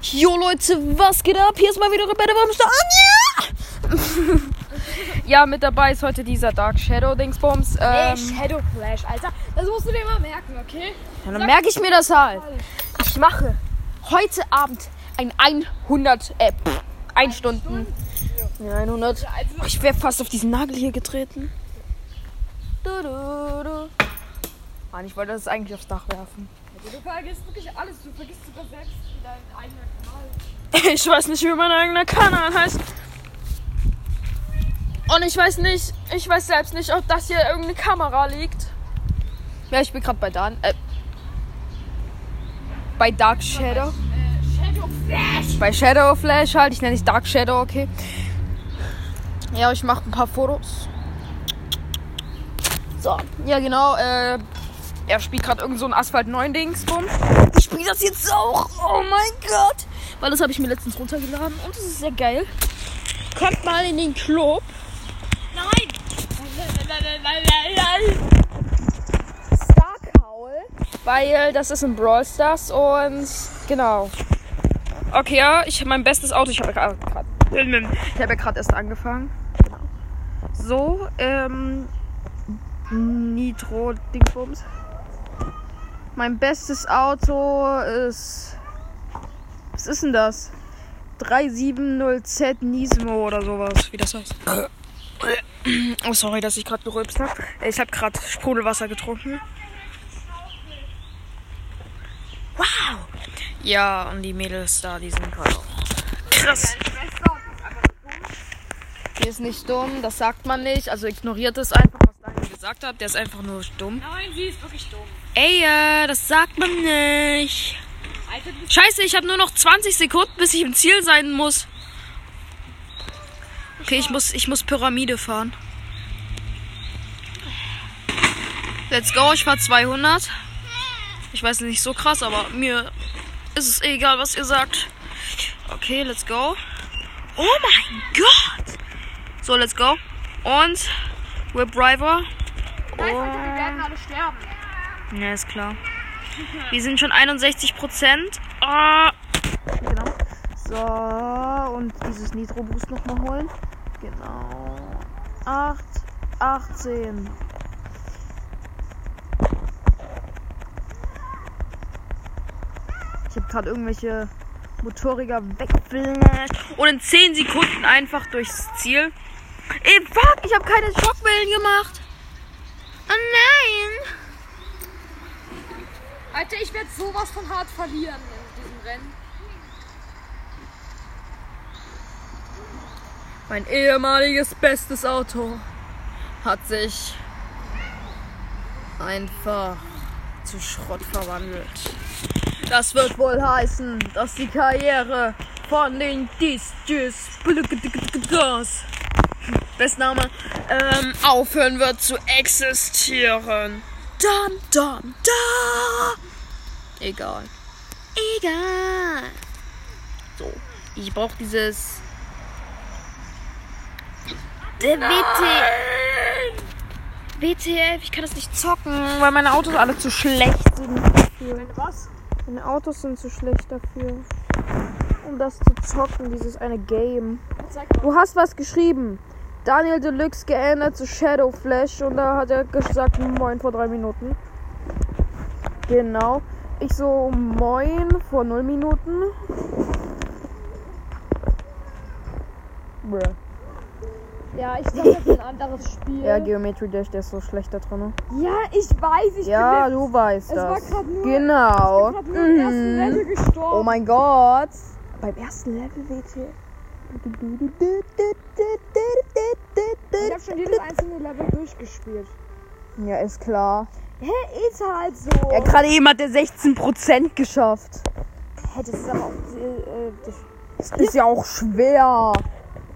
Jo Leute, was geht ab? Hier ist mal wieder Rebecca Wurmstein. Ja! ja, mit dabei ist heute dieser Dark Shadow Dingsbums. Ähm, Shadow Flash, Alter. Das musst du dir mal merken, okay? ja, dann merke ich mir das halt. Ich mache heute Abend ein 100, äh, pff, 1 Stunden. Ja, 100. Oh, ich wäre fast auf diesen Nagel hier getreten. Du, du, du. Mann, ich wollte das eigentlich aufs Dach werfen. Du vergisst wirklich alles. Du vergisst sogar selbst wie dein eigener Kanal. Ich weiß nicht, wie mein eigener Kanal heißt. Und ich weiß nicht, ich weiß selbst nicht, ob das hier irgendeine Kamera liegt. Ja, ich bin gerade bei Dan. Äh, bei Dark Shadow. Äh, Shadow Flash. Bei Shadow Flash halt. Ich nenne es Dark Shadow, okay. Ja, ich mache ein paar Fotos. So, ja genau. Äh, er spielt gerade irgend so ein Asphalt 9 Dingsbum. Ich spiele das jetzt auch. Oh mein Gott. Weil das habe ich mir letztens runtergeladen und das ist sehr geil. Kommt mal in den Club. Nein. Nein, nein, nein, nein, nein. Starkaul. Weil das ist in Brawl Stars und genau. Okay, ja, ich habe mein bestes Auto. Ich habe gerade ich habe ja gerade erst angefangen. Genau. So, ähm Nitro Dingsbums. Mein bestes Auto ist Was ist denn das? 370Z Nismo oder sowas, wie das heißt. Oh, sorry, dass ich gerade gerülpst habe. Ich habe gerade Sprudelwasser getrunken. Wow! Ja, und die Mädels da, die sind gerade krass. Die ist nicht dumm, das sagt man nicht. Also ignoriert es einfach, gesagt hat. Der ist einfach nur dumm. Nein, sie ist wirklich dumm. Ey, äh, das sagt man nicht. Alter, Scheiße, ich habe nur noch 20 Sekunden, bis ich im Ziel sein muss. Okay, ich muss, ich muss Pyramide fahren. Let's go, ich fahr 200. Ich weiß nicht so krass, aber mir ist es egal, was ihr sagt. Okay, let's go. Oh mein Gott! So, let's go. Und Whip Driver. Nein, Alter, wir werden alle sterben. Ja, ist klar. Wir sind schon 61 Prozent. Ah. Genau. So, und dieses Nitro Boost nochmal holen. Genau. 8, 18. Ich habe gerade irgendwelche Motorräder wegflasht und in 10 Sekunden einfach durchs Ziel. Ey, fuck, ich habe keine Schockwellen gemacht. Oh nein. Alter, ich werde sowas von hart verlieren in diesem Rennen. Mein ehemaliges bestes Auto hat sich einfach zu Schrott verwandelt. Das wird wohl heißen, dass die Karriere von den Discs Bestname ähm, aufhören wird zu existieren. Dam, dam, da. Egal. Egal. So, ich brauche dieses der WT. WTF, ich kann das nicht zocken, weil meine Autos alle zu schlecht sind dafür. Was? Meine Autos sind zu schlecht dafür. Um das zu zocken, dieses eine Game. Du hast was geschrieben. Daniel Deluxe geändert zu Shadow Flash und da hat er gesagt Moin vor drei Minuten. Genau. Ich so Moin vor null Minuten. Bruh. Ja, ich dachte, das ist ein anderes Spiel. Ja, Geometry Dash, der ist so schlecht da drin. Ja, ich weiß, ich Ja, bin du weißt Es war das. grad nur- genau. grad nur im ersten Mhm. Level gestorben. Oh mein Gott. Beim ersten Level WT. Ich habe schon jedes einzelne Level durchgespielt. Ja, ist klar. Hä, ist halt so. Ja, gerade eben hat er 16% geschafft. Hä, das ist aber auch. Äh, das Das ist ja auch schwer.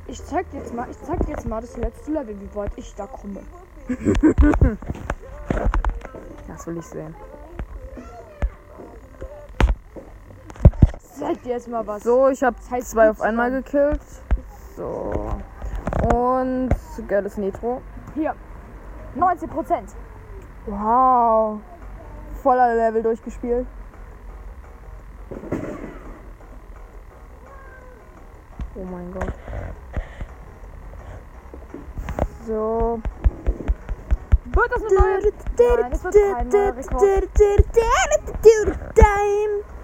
ich zeig dir jetzt mal, ich zeig dir jetzt mal das letzte Level, wie weit ich da komme. Das will ich sehen. Zeig dir jetzt mal was. So, ich habe heißt zwei auf einmal gekillt. So. Und geiles Nitro. Hier. 19 Prozent. Wow. Voller Level durchgespielt. Oh mein Gott. So. Wird das eine neue? Nein, das wird kein neuer Rekord.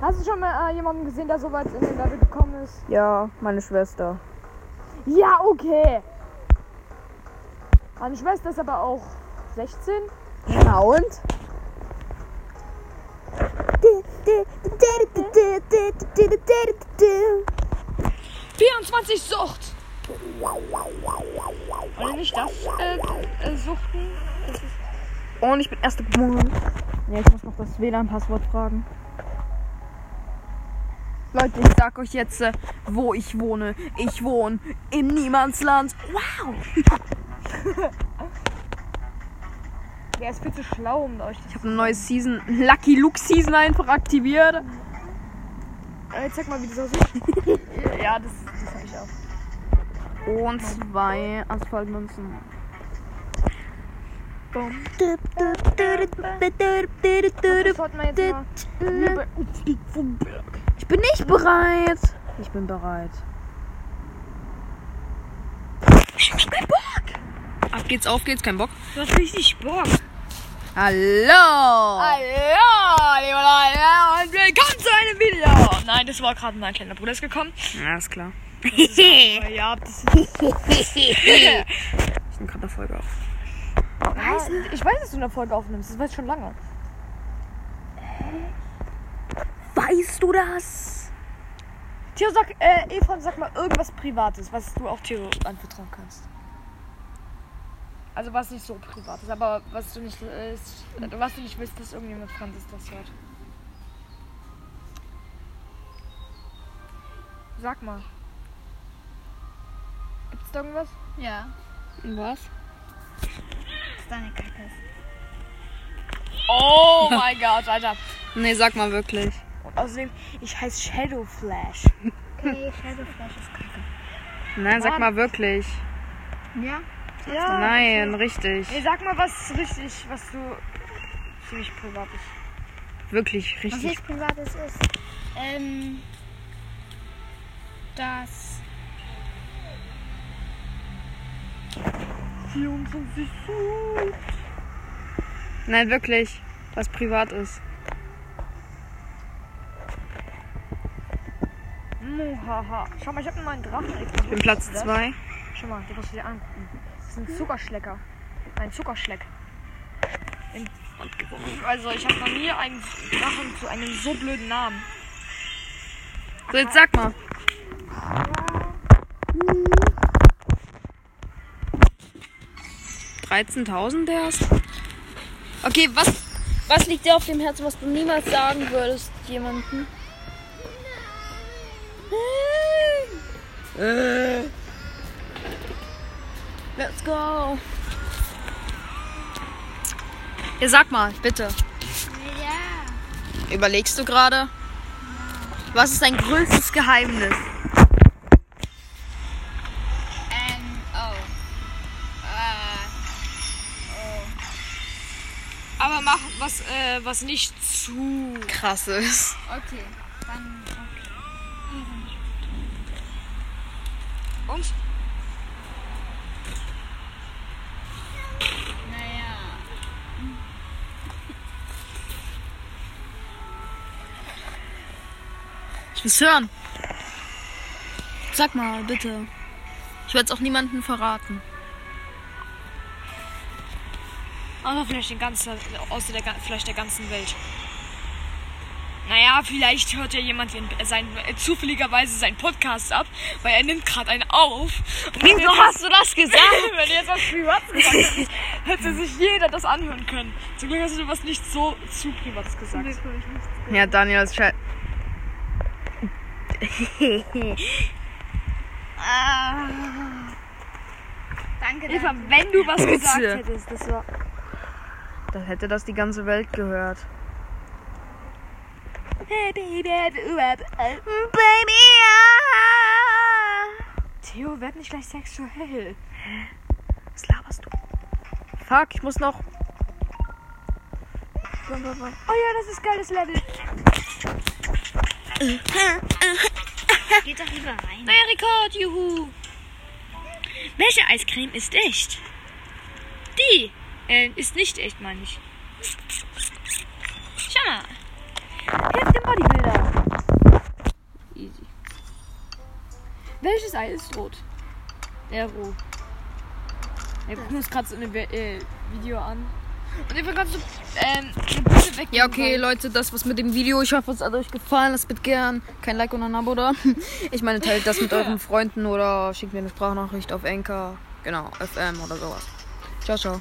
Hast du schon mal äh, jemanden gesehen, der so weit in den Level gekommen ist? Ja, meine Schwester. Ja, okay. Meine Schwester ist aber auch 16. Ja, und? 24 Sucht. Oder nicht das äh, äh, Suchten? Das ist Und ich bin erste geboren. Ja, ich muss noch das WLAN-Passwort fragen. Leute, ich sag euch jetzt, äh, wo ich wohne. Ich wohne im Niemandsland. Wow! Der ist viel zu schlau, um euch Ich habe eine neue Season, Lucky Luke Season einfach aktiviert. Äh, zeig mal, wie das aussieht. ja, das, das habe ich auch. Und zwei Asphaltmünzen. Jetzt. Ich bin nicht bereit. Ich bin bereit. Ich hab keinen Bock. Ab geht's, auf geht's, kein Bock. Du hast richtig Bock. Hallo. Hallo, liebe Leute, und willkommen zu einem Video. Nein, das war gerade mein kleiner Bruder ist gekommen. Ja, ist klar. Ja, das ist. Ich nehme gerade eine Folge auf. Weiß nicht. Ich weiß, dass du eine Folge aufnimmst. Das weiß ich schon lange. Weißt du das? Theo, sag, äh, Evron, sag mal irgendwas Privates, was du auch Theo anvertrauen kannst. Also was nicht so privat ist, aber was du nicht, äh, ist, was du nicht willst, dass irgendjemand Fremdes das hört. Sag mal. Gibt's da irgendwas? Ja, Was? das ist deine Kacke. Oh mein Gott, Alter. Nee, sag mal wirklich. Und außerdem, ich heiße Shadow Flash. Okay, Shadow Flash ist kacke. Nein, sag mal wirklich. Ja? Ja. Nein, richtig. Nee, sag mal was richtig, was du ziemlich privat ist. Wirklich, Was richtig. jetzt privates ist, ähm, das 24 Suit. Nein, wirklich. Was privat ist. Muhaha. Schau mal, ich habe einen neuen Drachen. Ich bin Platz 2. Schau mal, den musst du dir angucken. Ein Zuckerschlecker. Ein Zuckerschleck. Also, ich habe noch nie einen Drachen zu einem so blöden Namen. So, jetzt sag mal. Dreizehntausend erst? Okay, was, was liegt dir auf dem Herzen, was du niemals sagen würdest jemandem? Äh. Let's go. Ja, sag mal, bitte. Ja. Überlegst du gerade? Was ist dein größtes Geheimnis? Ähm, oh. Äh, oh. Aber mach was, äh, was nicht zu. Krasses. Okay, dann, okay. Und? Naja. Ich will's hören. Sag mal, bitte. Ich werde es auch niemandem verraten. Aber vielleicht den ganzen, außer der, vielleicht der ganzen Welt. Naja, vielleicht hört ja jemand den, sein, äh, zufälligerweise seinen Podcast ab, weil er nimmt gerade einen auf. Wieso hast du das gesagt? Wenn du jetzt was Privates gesagt hättest, hätte sich jeder das anhören können. Zum Glück hast du was nicht so zu Privates gesagt. Ja, Daniel ist scheiße. Danke, Eva, danke. wenn du was gesagt hättest, das war. Dann hätte das die ganze Welt gehört. Baby, Theo, werd nicht gleich sexuell. Was laberst du? Fuck, ich muss noch. Oh ja, das ist geiles Level. Geht doch lieber rein. Neuer Rekord, juhu. Welche Eiscreme ist echt? Die. Äh, ist nicht echt, meine ich. Schau mal. Hilft dem Bodybuilder. Easy. Welches Ei ist rot? Der roh. Wir gucken uns gerade so ein äh, Video an. Und ich kannst du ähm, eine Brille weg. Ja, okay, Leute, das war's mit dem Video. Ich hoffe, es hat euch gefallen. Lasst bitte gern kein Like und ein Abo da. Ich meine, teilt das mit euren Freunden oder schickt mir eine Sprachnachricht auf Anchor. Genau, FM oder sowas. Ciao, ciao.